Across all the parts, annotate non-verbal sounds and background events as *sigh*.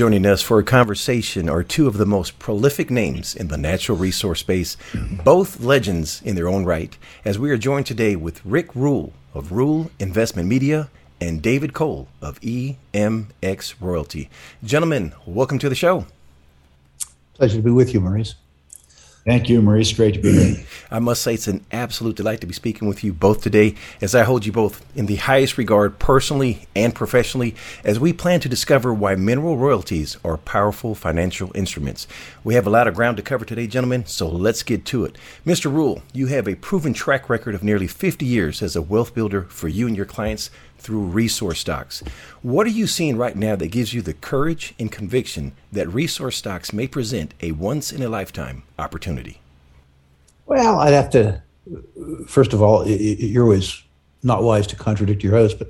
Joining us for a conversation are two of the most prolific names in the natural resource space, both legends in their own right, as we are joined today with Rick Rule of Rule Investment Media and David Cole of EMX Royalty. Gentlemen, welcome to the show. Pleasure to be with you, Maurice. Thank you, Maurice. Great to be here. I must say it's an absolute delight to be speaking with you both today as I hold you both in the highest regard personally and professionally as we plan to discover why mineral royalties are powerful financial instruments. We have a lot of ground to cover today, gentlemen, so let's get to it. Mr. Rule, you have a proven track record of nearly 50 years as a wealth builder for you and your clients through resource stocks. What are you seeing right now that gives you the courage and conviction that resource stocks may present a once in a lifetime opportunity? Well, I'd have to, first of all, you're always not wise to contradict your host, but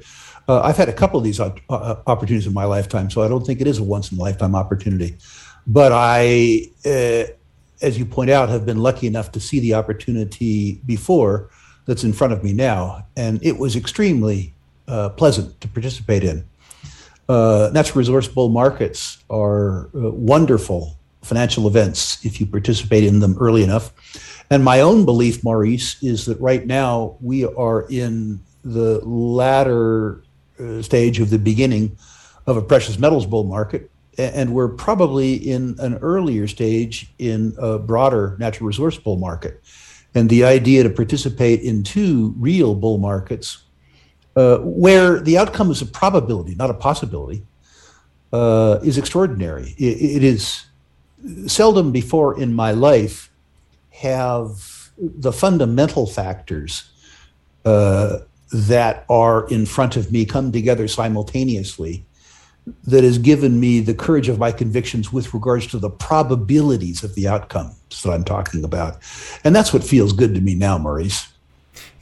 uh, I've had a couple of these uh, opportunities in my lifetime, so I don't think it is a once in a lifetime opportunity. But I, uh, as you point out, have been lucky enough to see the opportunity before that's in front of me now. And it was extremely uh, pleasant to participate in. Uh, natural resource bull markets are uh, wonderful financial events if you participate in them early enough. And my own belief, Maurice, is that right now we are in the latter uh, stage of the beginning of a precious metals bull market. And we're probably in an earlier stage in a broader natural resource bull market. And the idea to participate in two real bull markets uh, where the outcome is a probability, not a possibility, uh, is extraordinary. It, it is seldom before in my life have the fundamental factors uh, that are in front of me come together simultaneously that has given me the courage of my convictions with regards to the probabilities of the outcomes that I'm talking about. And that's what feels good to me now, Maurice.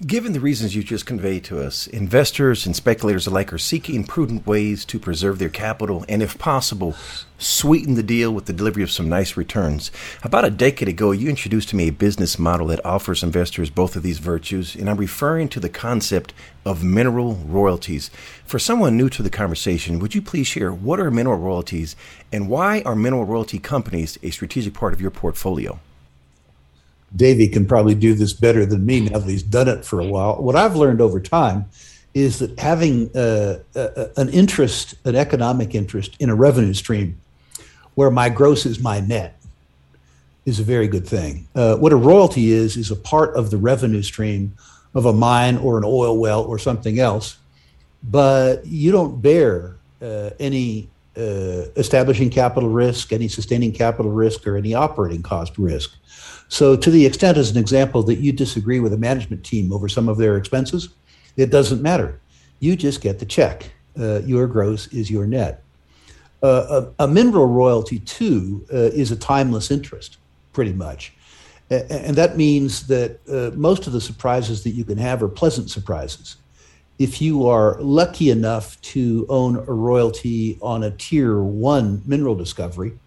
Given the reasons you just conveyed to us, investors and speculators alike are seeking prudent ways to preserve their capital and, if possible, sweeten the deal with the delivery of some nice returns. About a decade ago, you introduced to me a business model that offers investors both of these virtues, and I'm referring to the concept of mineral royalties. For someone new to the conversation, would you please share what are mineral royalties and why are mineral royalty companies a strategic part of your portfolio? Davey can probably do this better than me now that he's done it for a while. What I've learned over time is that having uh, uh, an interest, an economic interest in a revenue stream where my gross is my net is a very good thing. Uh, what a royalty is, is a part of the revenue stream of a mine or an oil well or something else, but you don't bear uh, any uh, establishing capital risk, any sustaining capital risk, or any operating cost risk. So, to the extent, as an example, that you disagree with a management team over some of their expenses, it doesn't matter. You just get the check. Uh, your gross is your net. Uh, a, a, mineral royalty, too, uh, is a timeless interest, pretty much. and that means that uh, most of the surprises that you can have are pleasant surprises. If you are lucky enough to own a royalty on a tier one mineral discovery,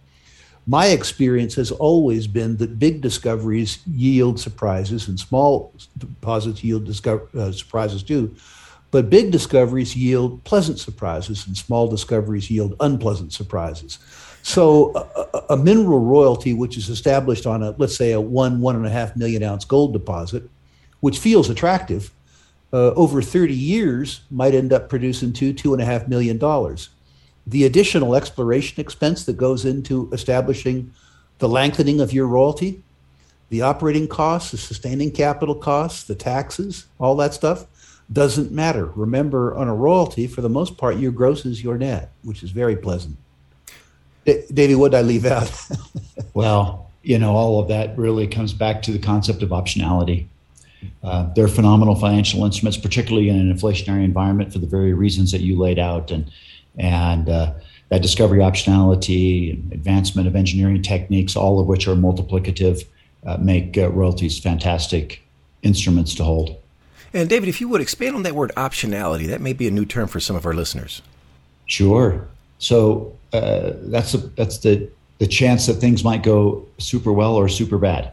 my experience has always been that big discoveries yield surprises and small deposits yield discover, uh, surprises too. But big discoveries yield pleasant surprises and small discoveries yield unpleasant surprises. So a, a, mineral royalty, which is established on a, let's say a one, one and a half million ounce gold deposit, which feels attractive, uh, over 30 years might end up producing two, two and a half million dollars the additional exploration expense that goes into establishing the lengthening of your royalty, the operating costs, the sustaining capital costs, the taxes, all that stuff doesn't matter. Remember, on a royalty, for the most part, your gross is your net, which is very pleasant. D- Davey, what did I leave out? *laughs* well, you know, all of that really comes back to the concept of optionality. Uh, they're phenomenal financial instruments, particularly in an inflationary environment, for the very reasons that you laid out. And and uh, that discovery optionality, advancement of engineering techniques, all of which are multiplicative, uh, make uh, royalties fantastic instruments to hold. And David, if you would expand on that word optionality, that may be a new term for some of our listeners. Sure. So uh, that's a, that's the the chance that things might go super well or super bad.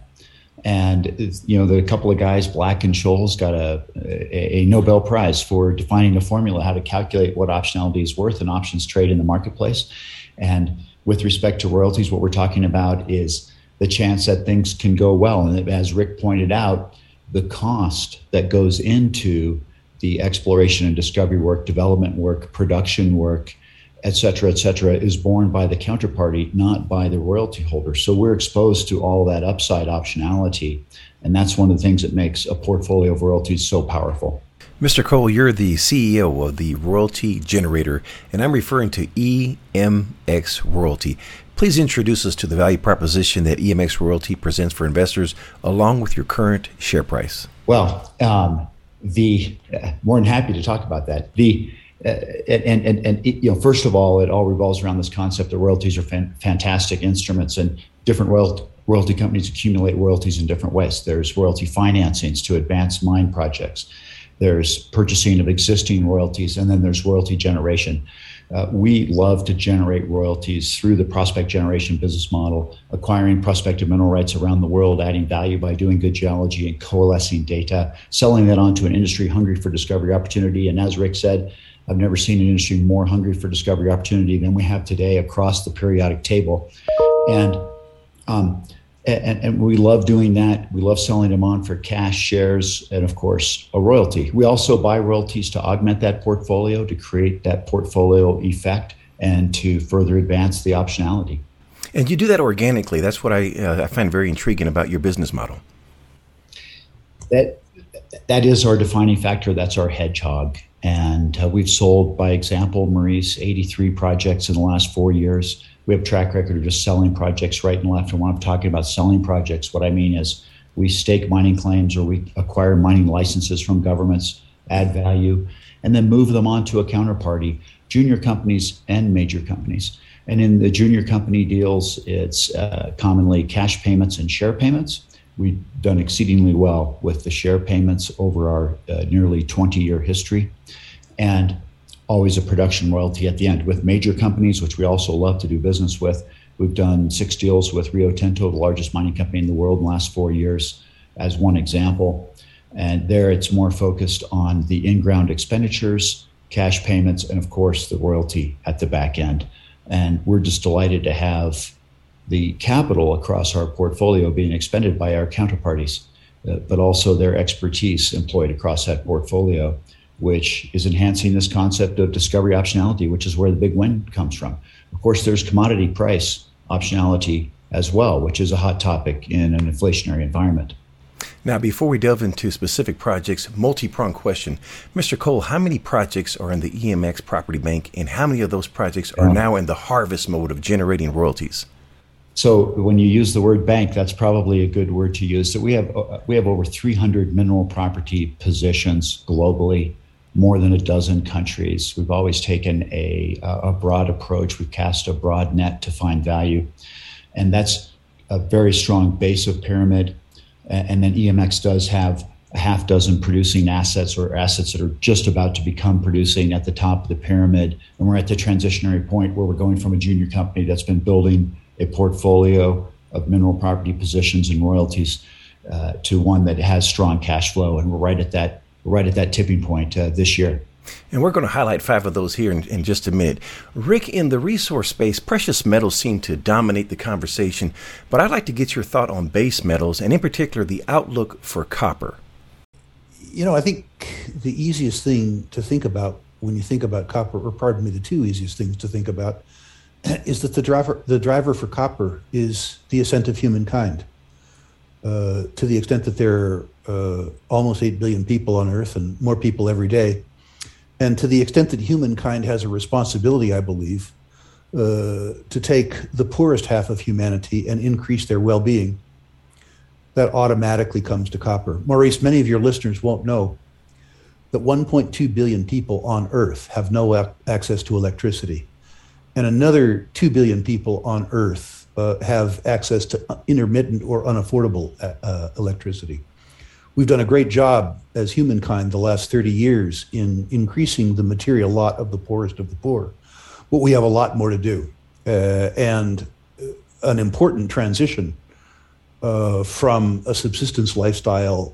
And you know, the couple of guys, Black and Scholes, got a, a, Nobel Prize for defining a formula how to calculate what optionality is worth and options trade in the marketplace. And with respect to royalties, what we're talking about is the chance that things can go well. And as Rick pointed out, the cost that goes into the exploration and discovery work, development work, production work, et cetera, et cetera, is borne by the counterparty, not by the royalty holder. So we're exposed to all that upside optionality. And that's one of the things that makes a portfolio of royalties so powerful. Mr. Cole, you're the CEO of the Royalty Generator, and I'm referring to EMX Royalty. Please introduce us to the value proposition that EMX Royalty presents for investors, along with your current share price. Well, um, the uh, more than happy to talk about that. The and and and you know, first of all, it all revolves around this concept that royalties are fan- fantastic instruments, and different royalty royalty companies accumulate royalties in different ways. There's royalty financings to advance mine projects. There's purchasing of existing royalties, and then there's royalty generation. Uh, we love to generate royalties through the prospect generation business model, acquiring prospective mineral rights around the world, adding value by doing good geology and coalescing data, selling that on to an industry hungry for discovery opportunity. And as Rick said, I've never seen an industry more hungry for discovery opportunity than we have today across the periodic table. And um, and, and, we love doing that. We love selling them on for cash shares and, of course, a royalty. We also buy royalties to augment that portfolio, to create that portfolio effect, and to further advance the optionality. And you do that organically. That's what I, uh, I find very intriguing about your business model. That that is our defining factor. That's our hedgehog. And uh, we've sold, by example, Maurice, 83 projects in the last four years we have track record of just selling projects right and left. And when I'm talking about selling projects, what I mean is we stake mining claims or we acquire mining licenses from governments, add value, and then move them on to a counterparty, junior companies and major companies. And in the junior company deals, it's uh, commonly cash payments and share payments. We've done exceedingly well with the share payments over our uh, nearly 20 year history. And always a production royalty at the end. With major companies, which we also love to do business with, we've done six deals with Rio Tinto, the largest mining company in the world, in the last four years, as one example. And there it's more focused on the in ground expenditures, cash payments, and of course the royalty at the back end. And we're just delighted to have the capital across our portfolio being expended by our counterparties, uh, but also their expertise employed across that portfolio which is enhancing this concept of discovery optionality, which is where the big win comes from. Of course, there's commodity price optionality as well, which is a hot topic in an inflationary environment. Now, before we delve into specific projects, multi pronged question. Mr. Cole, how many projects are in the EMX Property Bank, and how many of those projects are now in the harvest mode of generating royalties? So, when you use the word bank, that's probably a good word to use. So, we have uh, we have over 300 mineral property positions globally more than a dozen countries. We've always taken a, a broad approach. We've cast a broad net to find value. And that's a very strong base of pyramid. And then EMX does have a half dozen producing assets or assets that are just about to become producing at the top of the pyramid. And we're at the transitionary point where we're going from a junior company that's been building a portfolio of mineral property positions and royalties uh, to one that has strong cash flow. And we're right at that right at that tipping point uh, this year. And we're going to highlight five of those here in, in, just a minute. Rick, in the resource space, precious metals seem to dominate the conversation, but I'd like to get your thought on base metals and, in particular, the outlook for copper. You know, I think the easiest thing to think about when you think about copper, or pardon me, the two easiest things to think about, *clears throat* is that the driver the driver for copper is the ascent of humankind. Uh, to the extent that there are uh, almost 8 billion people on Earth and more people every day. And to the extent that humankind has a responsibility, I believe, uh, to take the poorest half of humanity and increase their well being, that automatically comes to copper. Maurice, many of your listeners won't know that 1.2 billion people on Earth have no ac- access to electricity, and another 2 billion people on Earth uh, have access to intermittent or unaffordable uh, uh electricity we've done a great job as humankind the last 30 years in increasing the material lot of the poorest of the poor. But we have a lot more to do. Uh, and an important transition uh, from a subsistence lifestyle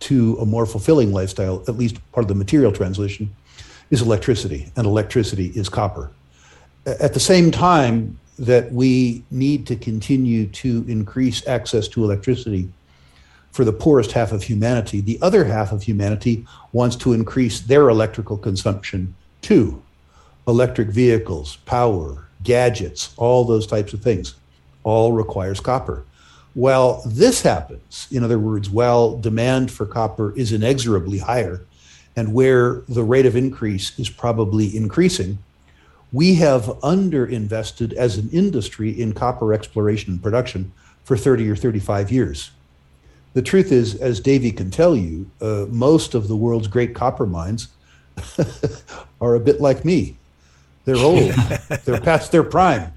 to a more fulfilling lifestyle, at least part of the material transition, is electricity, and electricity is copper. At the same time, that we need to continue to increase access to electricity for the poorest half of humanity. The other half of humanity wants to increase their electrical consumption too. Electric vehicles, power, gadgets, all those types of things, all requires copper. Well, this happens, in other words, while demand for copper is inexorably higher and where the rate of increase is probably increasing, we have underinvested as an industry in copper exploration and production for 30 or 35 years. The truth is, as Davy can tell you, uh, most of the world's great copper mines *laughs* are a bit like me. They're old, *laughs* they're past their prime.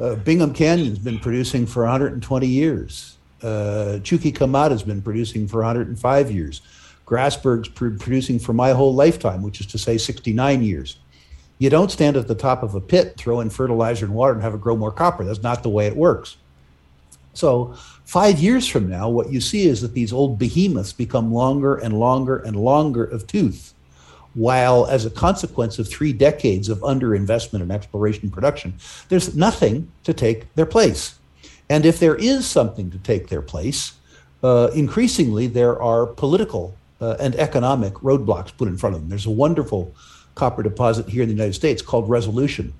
Uh, Bingham Canyon's been producing for 120 years. Uh, Chuquicamata has been producing for 105 years. Grasberg's pr- producing for my whole lifetime, which is to say 69 years. You don't stand at the top of a pit, throw in fertilizer and water, and have it grow more copper. That's not the way it works. So, five years from now, what you see is that these old behemoths become longer and longer and longer of tooth while as a consequence of three decades of underinvestment in exploration and production, there's nothing to take their place. And if there is something to take their place, uh, increasingly there are political uh, and economic roadblocks put in front of them. There's a wonderful copper deposit here in the United States called Resolution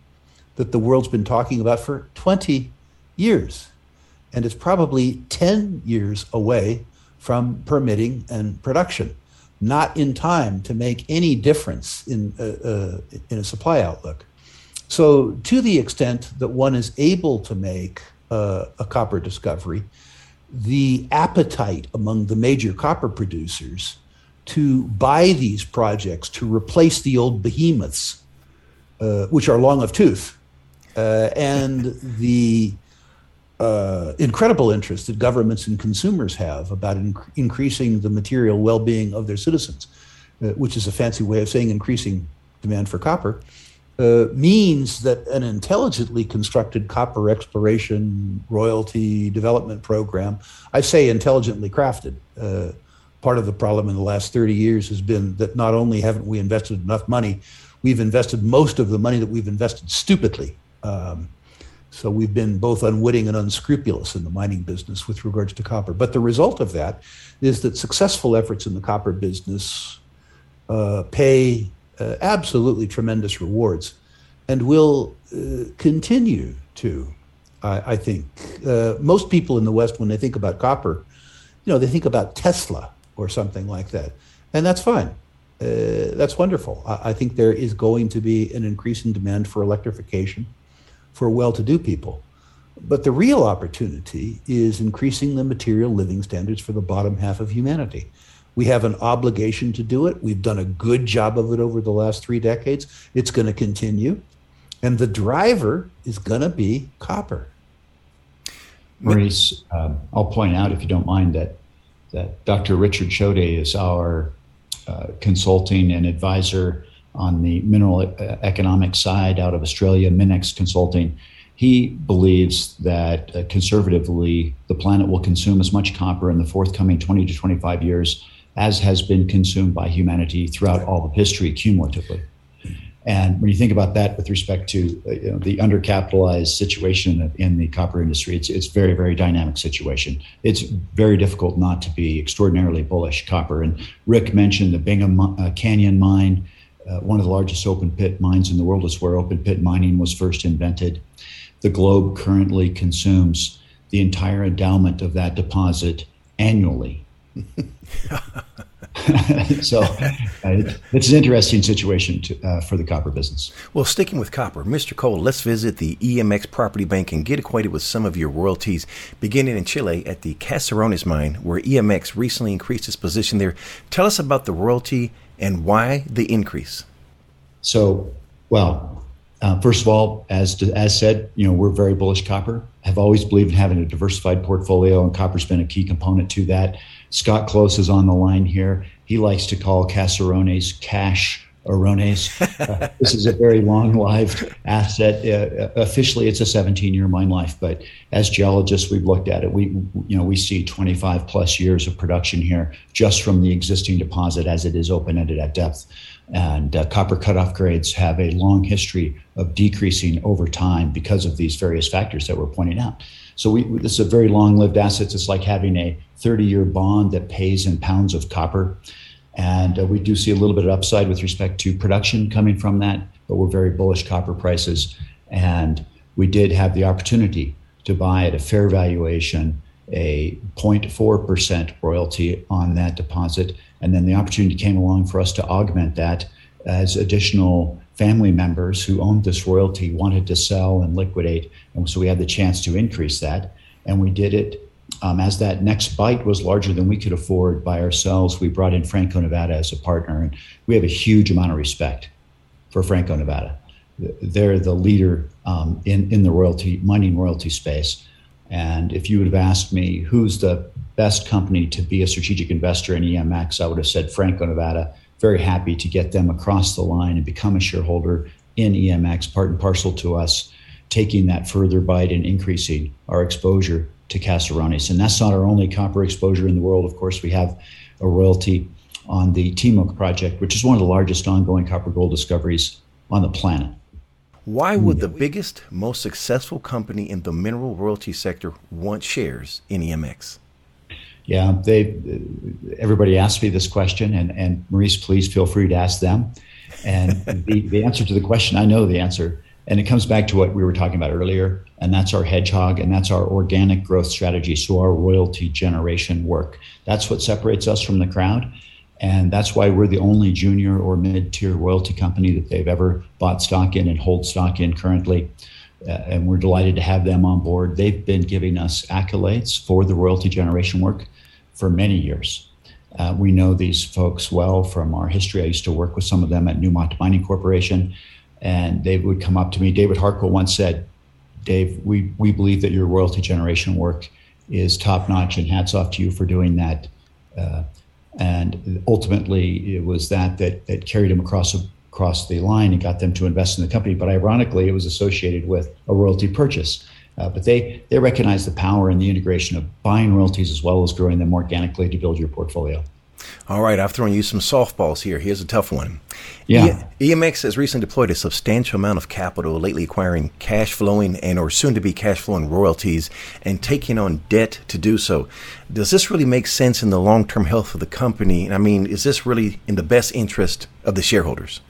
that the world's been talking about for 20 years. And it's probably 10 years away from permitting and production not in time to make any difference in, uh, uh, in a supply outlook. So, to the extent that one is able to make uh, a copper discovery, the appetite among the major copper producers to buy these projects to replace the old behemoths, uh, which are long of tooth, uh, and the uh, incredible interest that governments and consumers have about inc- increasing the material well-being of their citizens, uh, which is a fancy way of saying increasing demand for copper, uh, means that an intelligently constructed copper exploration royalty development program, I say intelligently crafted. Part of the problem in the last 30 years has been that not only haven't we invested enough money, we've invested most of the money that we've invested stupidly. Um, so we've been both unwitting and unscrupulous in the mining business with regards to copper. But the result of that is that successful efforts in the copper business uh, pay uh, absolutely tremendous rewards and will uh, continue to, I, I think. Uh, most people in the West, when they think about copper, you know, they think about Tesla or something like that. And that's fine. Uh, that's wonderful. I, I think there is going to be an increasing demand for electrification for well to do people. But the real opportunity is increasing the material living standards for the bottom half of humanity. We have an obligation to do it. We've done a good job of it over the last three decades. It's going to continue. And the driver is going to be copper. Maurice, um, I'll point out, if you don't mind, that, that Dr. Richard Schodde is our uh, consulting and advisor on the mineral economic side out of Australia, Minex Consulting. He believes that uh, conservatively, the planet will consume as much copper in the forthcoming 20 to 25 years as has been consumed by humanity throughout all of history cumulatively. And when you think about that with respect to uh, you know, the undercapitalized situation in the, copper industry, it's it's very very dynamic situation. It's very difficult not to be extraordinarily bullish copper. And Rick mentioned the Bingham uh, Canyon mine uh, one of the largest open pit mines in the world is where open pit mining was first invented. The globe currently consumes the entire endowment of that deposit annually. *laughs* *laughs* so uh, it's an interesting situation to, uh, for the copper business. Well, sticking with copper, Mr. Cole, let's visit the EMX Property Bank and get acquainted with some of your royalties, beginning in Chile at the Caserones mine, where EMX recently increased its position there. Tell us about the royalty and why the increase? So, well, uh, first of all, as as said, you know we're very bullish copper. Have always believed in having a diversified portfolio, and copper's been a key component to that. Scott Close is on the line here. He likes to call Caserones cash Arones. Uh, this is a very long-lived asset. Uh, officially, it's a 17-year mine life, but as geologists, we've looked at it. We, you know, we see 25 plus years of production here just from the existing deposit as it is open-ended at depth. And uh, copper cutoff grades have a long history of decreasing over time because of these various factors that we're pointing out. So we, this is a very long-lived asset. It's like having a 30-year bond that pays in pounds of copper. And uh, we do see a little bit of upside with respect to production coming from that, but we're very bullish copper prices. And we did have the opportunity to buy at a fair valuation a 0.4% royalty on that deposit. And then the opportunity came along for us to augment that as additional family members who owned this royalty wanted to sell and liquidate. And so we had the chance to increase that. And we did it um, as that next bite was larger than we could afford by ourselves. We brought in Franco Nevada as a partner. And we have a huge amount of respect for Franco Nevada. They're the leader um, in, in the royalty, mining royalty space. And if you would have asked me who's the best company to be a strategic investor in EMX, I would have said Franco Nevada. Very happy to get them across the line and become a shareholder in EMX, part and parcel to us, taking that further bite and increasing our exposure to Caserones. And that's not our only copper exposure in the world. Of course, we have a royalty on the Timok project, which is one of the largest ongoing copper gold discoveries on the planet. Why would the biggest, most successful company in the mineral royalty sector want shares in EMX? Yeah, they. Everybody asks me this question, and and Maurice, please feel free to ask them. And *laughs* the, the answer to the question, I know the answer, and it comes back to what we were talking about earlier, and that's our hedgehog, and that's our organic growth strategy. So our royalty generation work. That's what separates us from the crowd. And that's why we're the only junior or mid tier royalty company that they've ever bought stock in and hold stock in currently. Uh, and we're delighted to have them on board. They've been giving us accolades for the royalty generation work for many years. Uh, we know these folks well from our history. I used to work with some of them at Newmont Mining Corporation, and they would come up to me. David Harquail once said, Dave, we, we believe that your royalty generation work is top notch, and hats off to you for doing that. Uh, and ultimately, it was that that, that carried him across across the line and got them to invest in the company. But ironically, it was associated with a royalty purchase. Uh, but they they recognize the power and the integration of buying royalties as well as growing them organically to build your portfolio. All right, I've thrown you some softballs here. Here's a tough one. Yeah. E- EMX has recently deployed a substantial amount of capital, lately acquiring cash flowing and or soon to be cash flowing royalties and taking on debt to do so. Does this really make sense in the long term health of the company? And I mean, is this really in the best interest of the shareholders?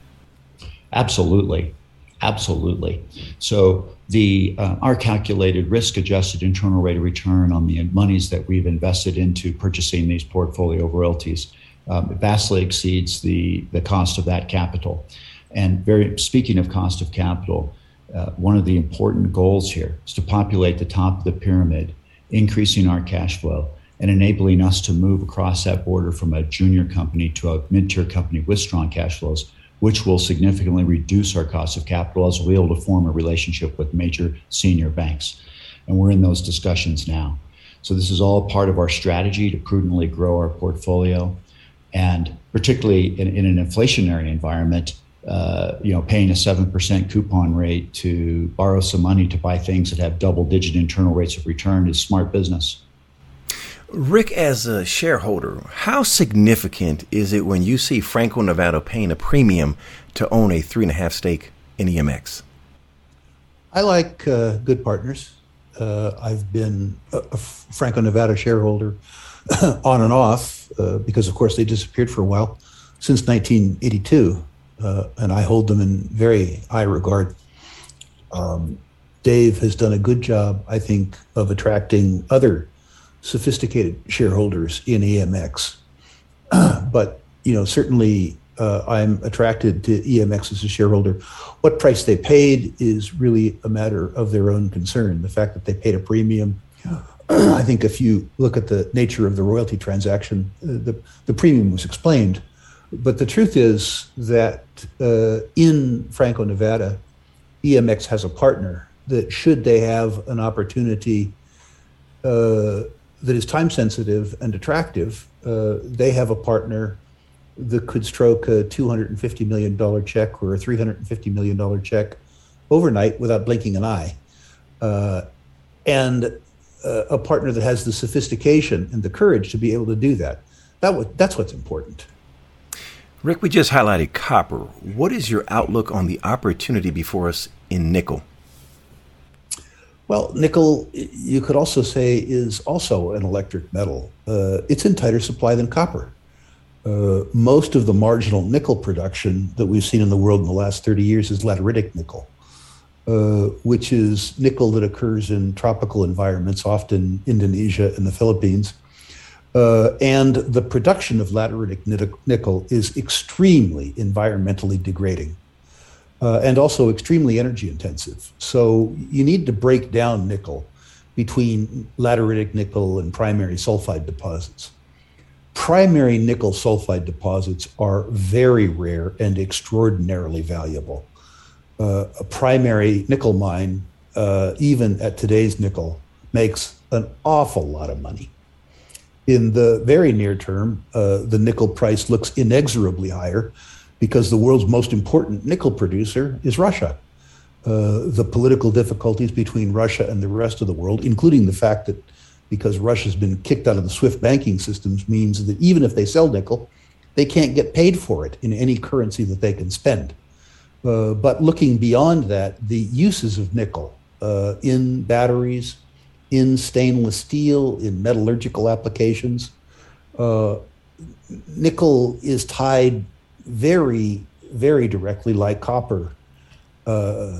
Absolutely. Absolutely. So the uh, our calculated risk-adjusted internal rate of return on the monies that we've invested into purchasing these portfolio royalties um, vastly exceeds the the cost of that capital. And very speaking of cost of capital, uh, one of the important goals here is to populate the top of the pyramid, increasing our cash flow and enabling us to move across that border from a junior company to a mid-tier company with strong cash flows which will significantly reduce our cost of capital as we're able to form a relationship with major senior banks. And we're in those discussions now. So this is all part of our strategy to prudently grow our portfolio. And particularly in, in an inflationary environment, uh, you know, paying a 7% coupon rate to borrow some money to buy things that have double digit internal rates of return is smart business. Rick, as a shareholder, how significant is it when you see Franco Nevada paying a premium to own a three and a half stake in EMX? I like uh, good partners. Uh, I've been a, a, Franco Nevada shareholder *laughs* on and off uh, because, of course, they disappeared for a while since 1982, uh, and I hold them in very high regard. Um, Dave has done a good job, I think, of attracting other sophisticated shareholders in EMX. *clears throat* but you know, certainly uh, I'm attracted to EMX as a shareholder. What price they paid is really a matter of their own concern. The fact that they paid a premium, *clears throat* I think, if you look at the nature of the royalty transaction, uh, the the premium was explained. But the truth is that uh, in Franco Nevada, EMX has a partner that should they have an opportunity uh, that is time sensitive and attractive, uh, they have a partner that could stroke a $250 million check or a $350 million check overnight without blinking an eye. Uh, and uh, a partner that has the sophistication and the courage to be able to do that. that w- that's what's important. Rick, we just highlighted copper. What is your outlook on the opportunity before us in nickel? Well, nickel, you could also say, is also an electric metal. Uh, it's in tighter supply than copper. Uh, most of the marginal nickel production that we've seen in the world in the last 30 years is lateritic nickel, uh, which is nickel that occurs in tropical environments, often Indonesia and the Philippines. Uh, and the production of lateritic nickel is extremely environmentally degrading uh, and also extremely energy intensive. So you need to break down nickel between lateritic nickel and primary sulfide deposits. Primary nickel sulfide deposits are very rare and extraordinarily valuable. Uh, a primary nickel mine, uh, even at today's nickel, makes an awful lot of money. In the very near term, uh, the nickel price looks inexorably higher because the world's most important nickel producer is Russia. Uh, the political difficulties between Russia and the rest of the world, including the fact that because Russia's been kicked out of the SWIFT banking systems, means that even if they sell nickel, they can't get paid for it in any currency that they can spend. Uh, but looking beyond that, the uses of nickel uh, in batteries, in stainless steel, in metallurgical applications, uh, nickel is tied very, very directly, like copper, uh,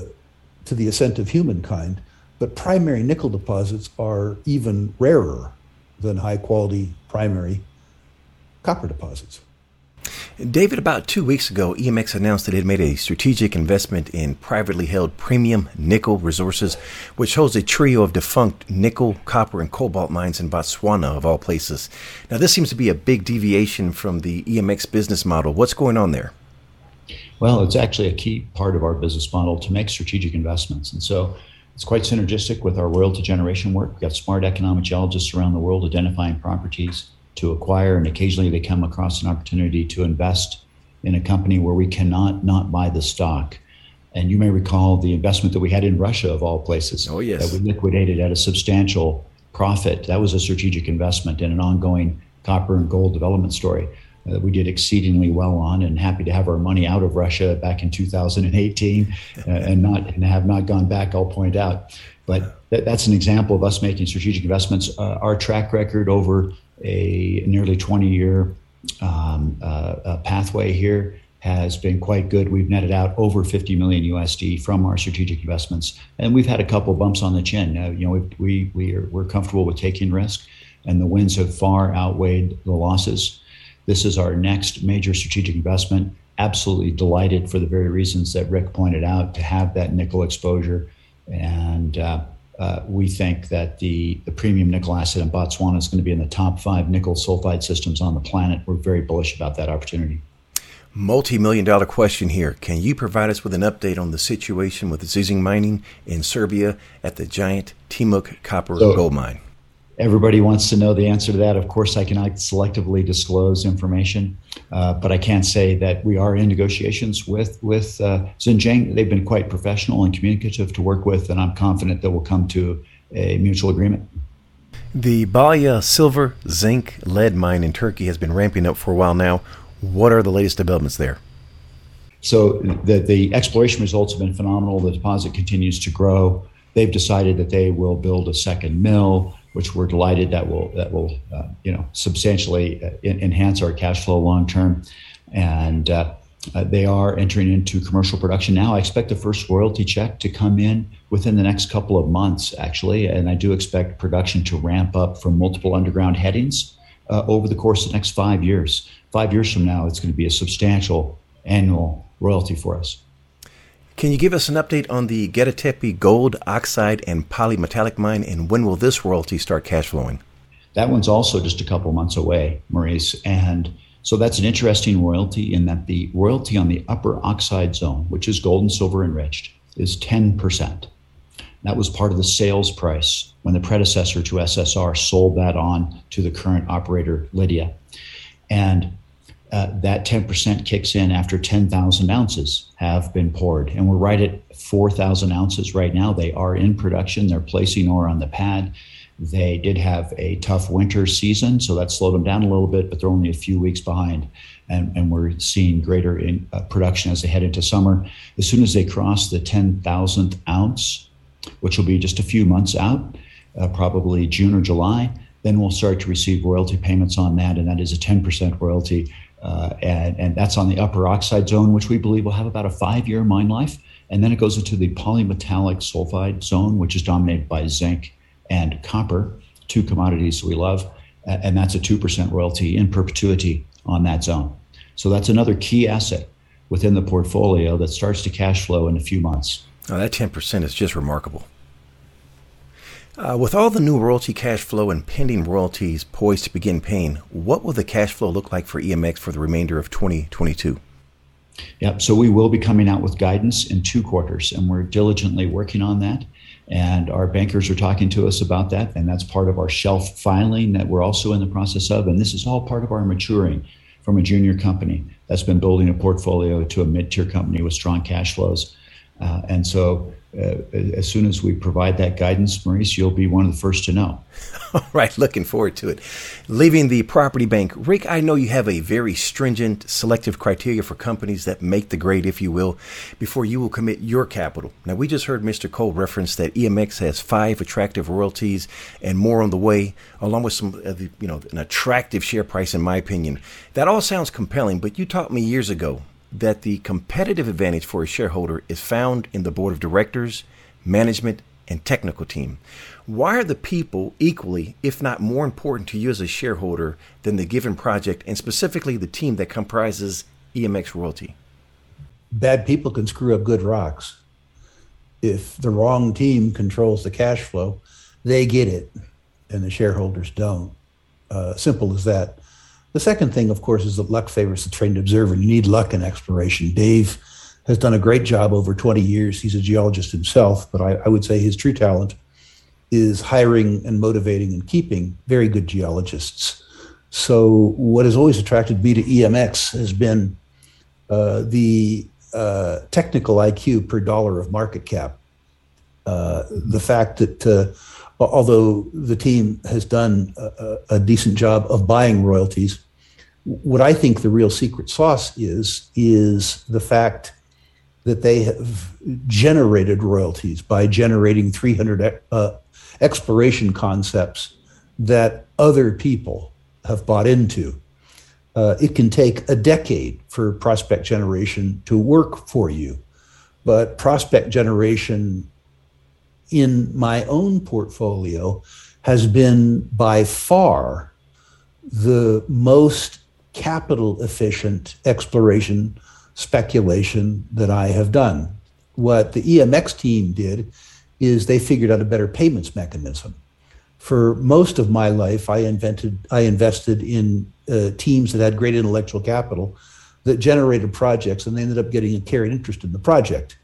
to the ascent of humankind. But primary nickel deposits are even rarer than high quality primary copper deposits. David, about two weeks ago, EMX announced that it made a strategic investment in privately held premium nickel resources, which holds a trio of defunct nickel, copper, and cobalt mines in Botswana, of all places. Now, this seems to be a big deviation from the EMX business model. What's going on there? Well, it's actually a key part of our business model to make strategic investments. And so it's quite synergistic with our royalty generation work. We've got smart economic geologists around the world identifying properties to acquire, and occasionally they come across an opportunity to invest in a company where we cannot not buy the stock. And you may recall the investment that we had in Russia, of all places, oh, yes. that we liquidated at a substantial profit. That was a strategic investment in an ongoing copper and gold development story that we did exceedingly well on, and happy to have our money out of Russia back in 2018, uh, and not and have not gone back. I'll point out, but that, that's an example of us making strategic investments. Uh, our track record over a nearly 20 year um, uh, pathway here has been quite good. We've netted out over 50 million USD from our strategic investments, and we've had a couple bumps on the chin. Uh, you know, we, we, we are, we're comfortable with taking risk, and the wins have far outweighed the losses. This is our next major strategic investment. Absolutely delighted for the very reasons that Rick pointed out to have that nickel exposure and uh, uh, we think that the, the premium nickel asset in Botswana is going to be in the top five nickel sulfide systems on the planet. We're very bullish about that opportunity. Multi million dollar question here. Can you provide us with an update on the situation with Zijin mining in Serbia at the giant Timok copper so, gold mine? Everybody wants to know the answer to that. Of course, I cannot selectively disclose information, uh, but I can say that we are in negotiations with with uh, Zijin. They've been quite professional and communicative to work with, and I'm confident that we'll come to a mutual agreement. The Balya silver, zinc, lead mine in Turkey has been ramping up for a while now. What are the latest developments there? So the the exploration results have been phenomenal. The deposit continues to grow. They've decided that they will build a second mill which we're delighted that will that will uh, you know substantially uh, enhance our cash flow long term, and uh, uh, they are entering into commercial production now. I expect the first royalty check to come in within the next couple of months, actually, and I do expect production to ramp up from multiple underground headings uh, over the course of the next five years. Five years from now, it's going to be a substantial annual royalty for us. Can you give us an update on the Gediktepe gold, oxide, and polymetallic mine, and when will this royalty start cash flowing? That one's also just a couple months away, Maurice. And so that's an interesting royalty in that the royalty on the upper oxide zone, which is gold and silver enriched, is 10%. That was part of the sales price when the predecessor to SSR sold that on to the current operator, Lidya. And uh, that 10% kicks in after 10,000 ounces have been poured. And we're right at 4,000 ounces right now. They are in production, they're placing ore on the pad. They did have a tough winter season, so that slowed them down a little bit, but they're only a few weeks behind. And, and we're seeing greater in, uh, production as they head into summer. As soon as they cross the 10,000th ounce, which will be just a few months out, uh, probably June or July, then we'll start to receive royalty payments on that, and that is a 10% royalty. Uh, and, and that's on the upper oxide zone, which we believe will have about a five year mine life. And then it goes into the polymetallic sulfide zone, which is dominated by zinc and copper, two commodities we love. And that's a 2% royalty in perpetuity on that zone. So that's another key asset within the portfolio that starts to cash flow in a few months. Oh, that 10% is just remarkable. Uh, with all the new royalty cash flow and pending royalties poised to begin paying, what will the cash flow look like for EMX for the remainder of 2022? Yep. So we will be coming out with guidance in two quarters, and we're diligently working on that. And our bankers are talking to us about that, and that's part of our shelf filing that we're also in the process of. And this is all part of our maturing from a junior company that's been building a portfolio to a mid-tier company with strong cash flows. Uh, and so as soon as we provide that guidance, Maurice, you'll be one of the first to know. *laughs* All right, looking forward to it. Leaving the property bank, Rick, I know you have a very stringent selective criteria for companies that make the grade, if you will, before you will commit your capital. Now, we just heard Mr. Cole reference that EMX has five attractive royalties and more on the way, along with some, uh, you know, an attractive share price, in my opinion. That all sounds compelling, but you taught me years ago that the competitive advantage for a shareholder is found in the board of directors, management, and technical team. Why are the people equally, if not more important to you as a shareholder than the given project and specifically the team that comprises EMX Royalty? Bad people can screw up good rocks. If the wrong team controls the cash flow, they get it and the shareholders don't. Uh, simple as that. The second thing, of course, is that luck favors the trained observer. You need luck in exploration. Dave has done a great job over 20 years. He's a geologist himself, but I, I would say his true talent is hiring and motivating and keeping very good geologists. So, what has always attracted me to EMX has been uh, the uh, technical IQ per dollar of market cap. Uh, the fact that uh, although the team has done a, a, decent job of buying royalties, what I think the real secret sauce is is the fact that they have generated royalties by generating 300 uh, exploration concepts that other people have bought into. Uh, it can take a decade for prospect generation to work for you, but prospect generation in my own portfolio has been by far the most capital efficient exploration speculation that I have done. What the EMX team did is they figured out a better payments mechanism. For most of my life, I invented, I invested in uh, teams that had great intellectual capital that generated projects, and they ended up getting a carried interest in the project.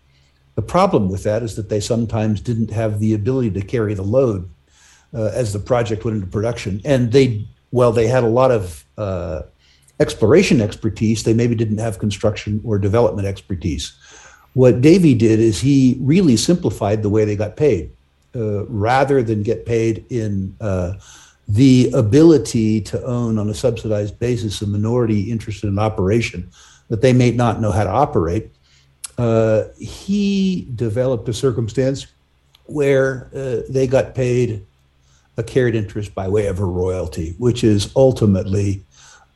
The problem with that is that they sometimes didn't have the ability to carry the load uh, as the project went into production. And they, well, they had a lot of uh, exploration expertise, they maybe didn't have construction or development expertise. What Davey did is he really simplified the way they got paid. Uh, rather than get paid in uh, the ability to own on a subsidized basis a minority interest in an operation that they may not know how to operate, uh, he developed a circumstance where uh, they got paid a carried interest by way of a royalty, which is ultimately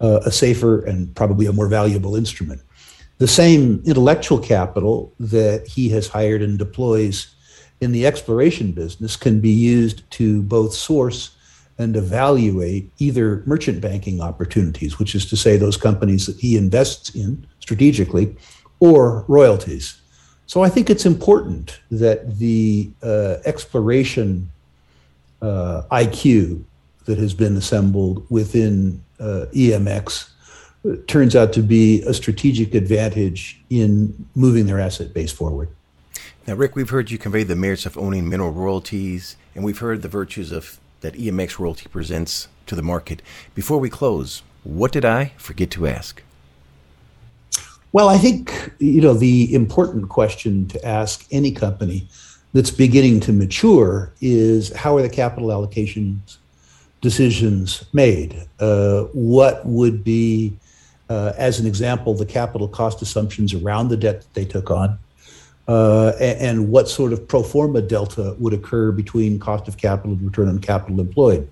uh, a safer and probably a more valuable instrument. The same intellectual capital that he has hired and deploys in the exploration business can be used to both source and evaluate either merchant banking opportunities, which is to say, those companies that he invests in strategically, or royalties. So I think it's important that the uh, exploration uh, IQ that has been assembled within uh, EMX uh, turns out to be a strategic advantage in moving their asset base forward. Now, Rick, we've heard you convey the merits of owning mineral royalties, and we've heard the virtues of that EMX royalty presents to the market. Before we close, what did I forget to ask? Well, I think you know the important question to ask any company that's beginning to mature is how are the capital allocations decisions made? Uh, what would be, uh, as an example, the capital cost assumptions around the debt that they took on? Uh, and, and, what sort of pro forma delta would occur between cost of capital and return on capital employed?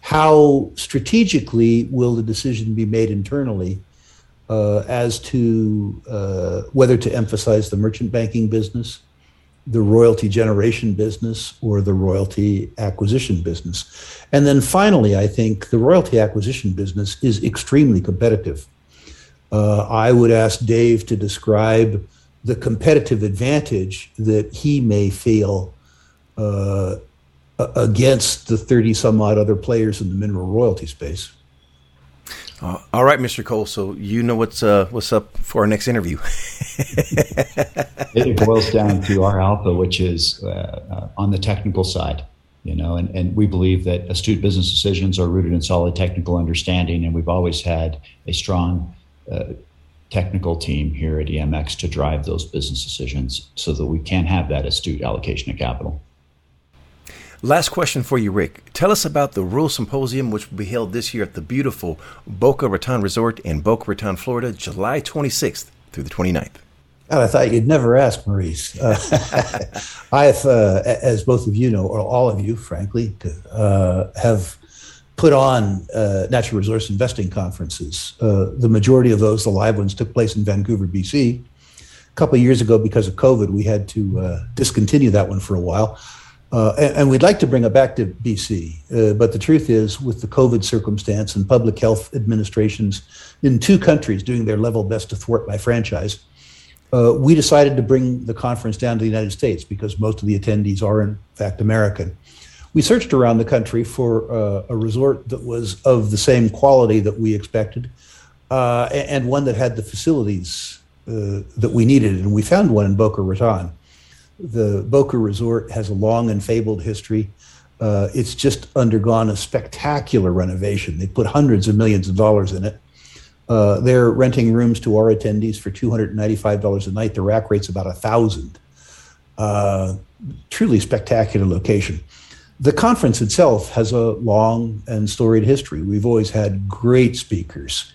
How strategically will the decision be made internally uh, as to uh, whether to emphasize the merchant banking business, the royalty generation business, or the royalty acquisition business? And then finally, I think the royalty acquisition business is extremely competitive. Uh, I would ask Dave to describe the competitive advantage that he may feel uh, against the 30 some odd other players in the mineral royalty space. Uh, all right, Mr. Cole. So you know what's uh, what's up for our next interview. it *laughs* boils down to our alpha, which is uh, uh, on the technical side. You know, and, and we believe that astute business decisions are rooted in solid technical understanding, and we've always had a strong uh, technical team here at EMX to drive those business decisions, so that we can have that astute allocation of capital. Last question for you, Rick. Tell us about the Rule Symposium, which will be held this year at the beautiful Boca Raton Resort in Boca Raton, Florida, July 26th through the 29th. God, I thought you'd never ask, Maurice. Uh, *laughs* I've, uh, as both of you know, or all of you, frankly, uh, have put on uh, natural resource investing conferences. Uh, the majority of those, the live ones, took place in Vancouver, BC. A couple of years ago, because of COVID, we had to uh, discontinue that one for a while. Uh, and, and, we'd like to bring it back to BC. Uh, but the truth is, with the COVID circumstance and public health administrations in two countries doing their level best to thwart my franchise, uh, we decided to bring the conference down to the United States because most of the attendees are, in fact, American. We searched around the country for uh, a resort that was of the same quality that we expected uh, and one that had the facilities that we needed. And we found one in Boca Raton the Boca Resort has a long and fabled history. Uh, it's just undergone a spectacular renovation. They put hundreds of millions of dollars in it. Uh, they're renting rooms to our attendees for $295 a night. The rack rate's about a thousand. Uh, truly spectacular location. The conference itself has a long and storied history. We've always had great speakers.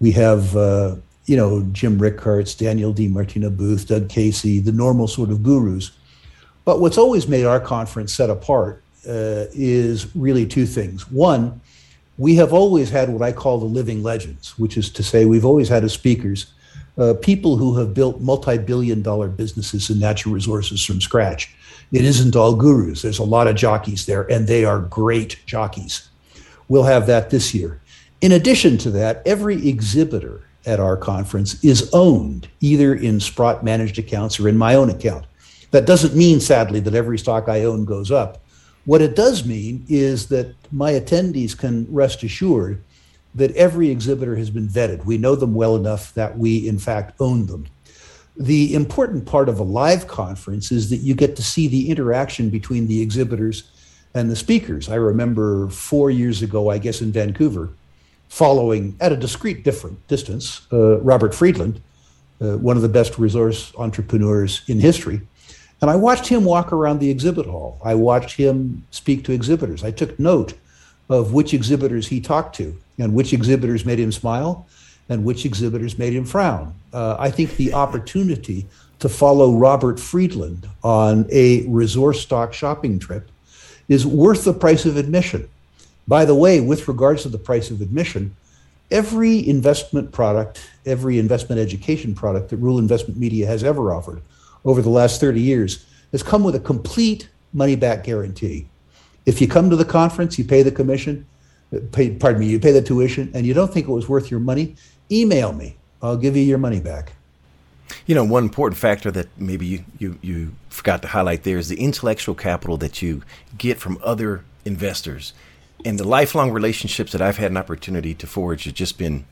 We have uh, you know, Jim Rickards, Danielle DiMartino Booth, Doug Casey, the normal sort of gurus. But what's always made our conference set apart uh, is really two things. One, we have always had what I call the living legends, which is to say, we've always had as speakers uh, people who have built multi billion dollar businesses in natural resources from scratch. It isn't all gurus, there's a lot of jockeys there, and they are great jockeys. We'll have that this year. In addition to that, every exhibitor at our conference is owned either in Sprott managed accounts or in my own account. That doesn't mean, sadly, that every stock I own goes up. What it does mean is that my attendees can rest assured that every exhibitor has been vetted. We know them well enough that we, in fact, own them. The important part of a live conference is that you get to see the interaction between the exhibitors and the speakers. I remember four years ago, I guess in Vancouver, following at a discrete different distance uh, Robert Friedland, uh, one of the best resource entrepreneurs in history. And I watched him walk around the exhibit hall. I watched him speak to exhibitors. I took note of which exhibitors he talked to and which exhibitors made him smile and which exhibitors made him frown. Uh, I think the opportunity to follow Robert Friedland on a resource stock shopping trip is worth the price of admission. By the way, with regards to the price of admission, every investment product, every investment education product that Rule Investment Media has ever offered over the last 30 years has come with a complete money back guarantee. If you come to the conference, you pay the commission, pay, pardon me, you pay the tuition, and you don't think it was worth your money, email me. I'll give you your money back. You know, one important factor that maybe you, you, you forgot to highlight there is the intellectual capital that you get from other investors and the lifelong relationships that I've had an opportunity to forge has just been,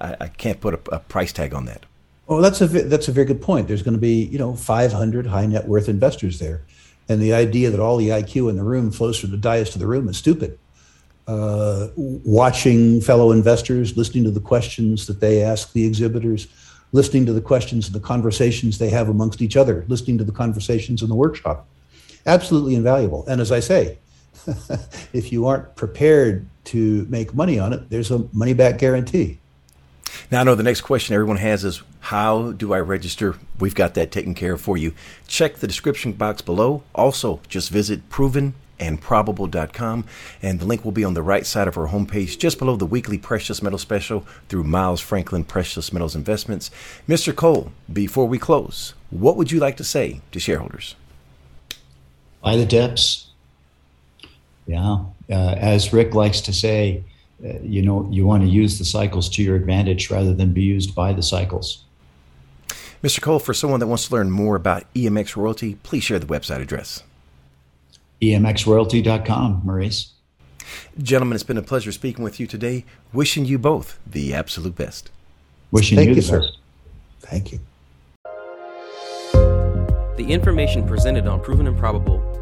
I, I can't put a, a, price tag on that. Well, that's a that's a very good point. There's going to be you know 500 high net worth investors there, and the idea that all the IQ in the room flows from the dais to the room is stupid. Uh, watching fellow investors, listening to the questions that they ask the exhibitors, listening to the questions and the conversations they have amongst each other, listening to the conversations in the workshop absolutely invaluable. And as I say, *laughs* if you aren't prepared to make money on it, there's a money back guarantee. Now, I know the next question everyone has is how do I register? We've got that taken care of for you. Check the description box below. Also, just visit provenandprobable.com, and the link will be on the right side of our homepage, just below the weekly precious metal special through Miles Franklin Precious Metals Investments. Mr. Cole, before we close, what would you like to say to shareholders? Buy the dips. Yeah. Uh, as Rick likes to say, uh, you know, you want to use the cycles to your advantage rather than be used by the cycles. Mr. Cole, for someone that wants to learn more about EMX Royalty, please share the website address. EMXroyalty.com, Maurice. Gentlemen, it's been a pleasure speaking with you today. Wishing you both the absolute best. Wishing Thank you, you, the sir. best. Thank you. The information presented on Proven and Probable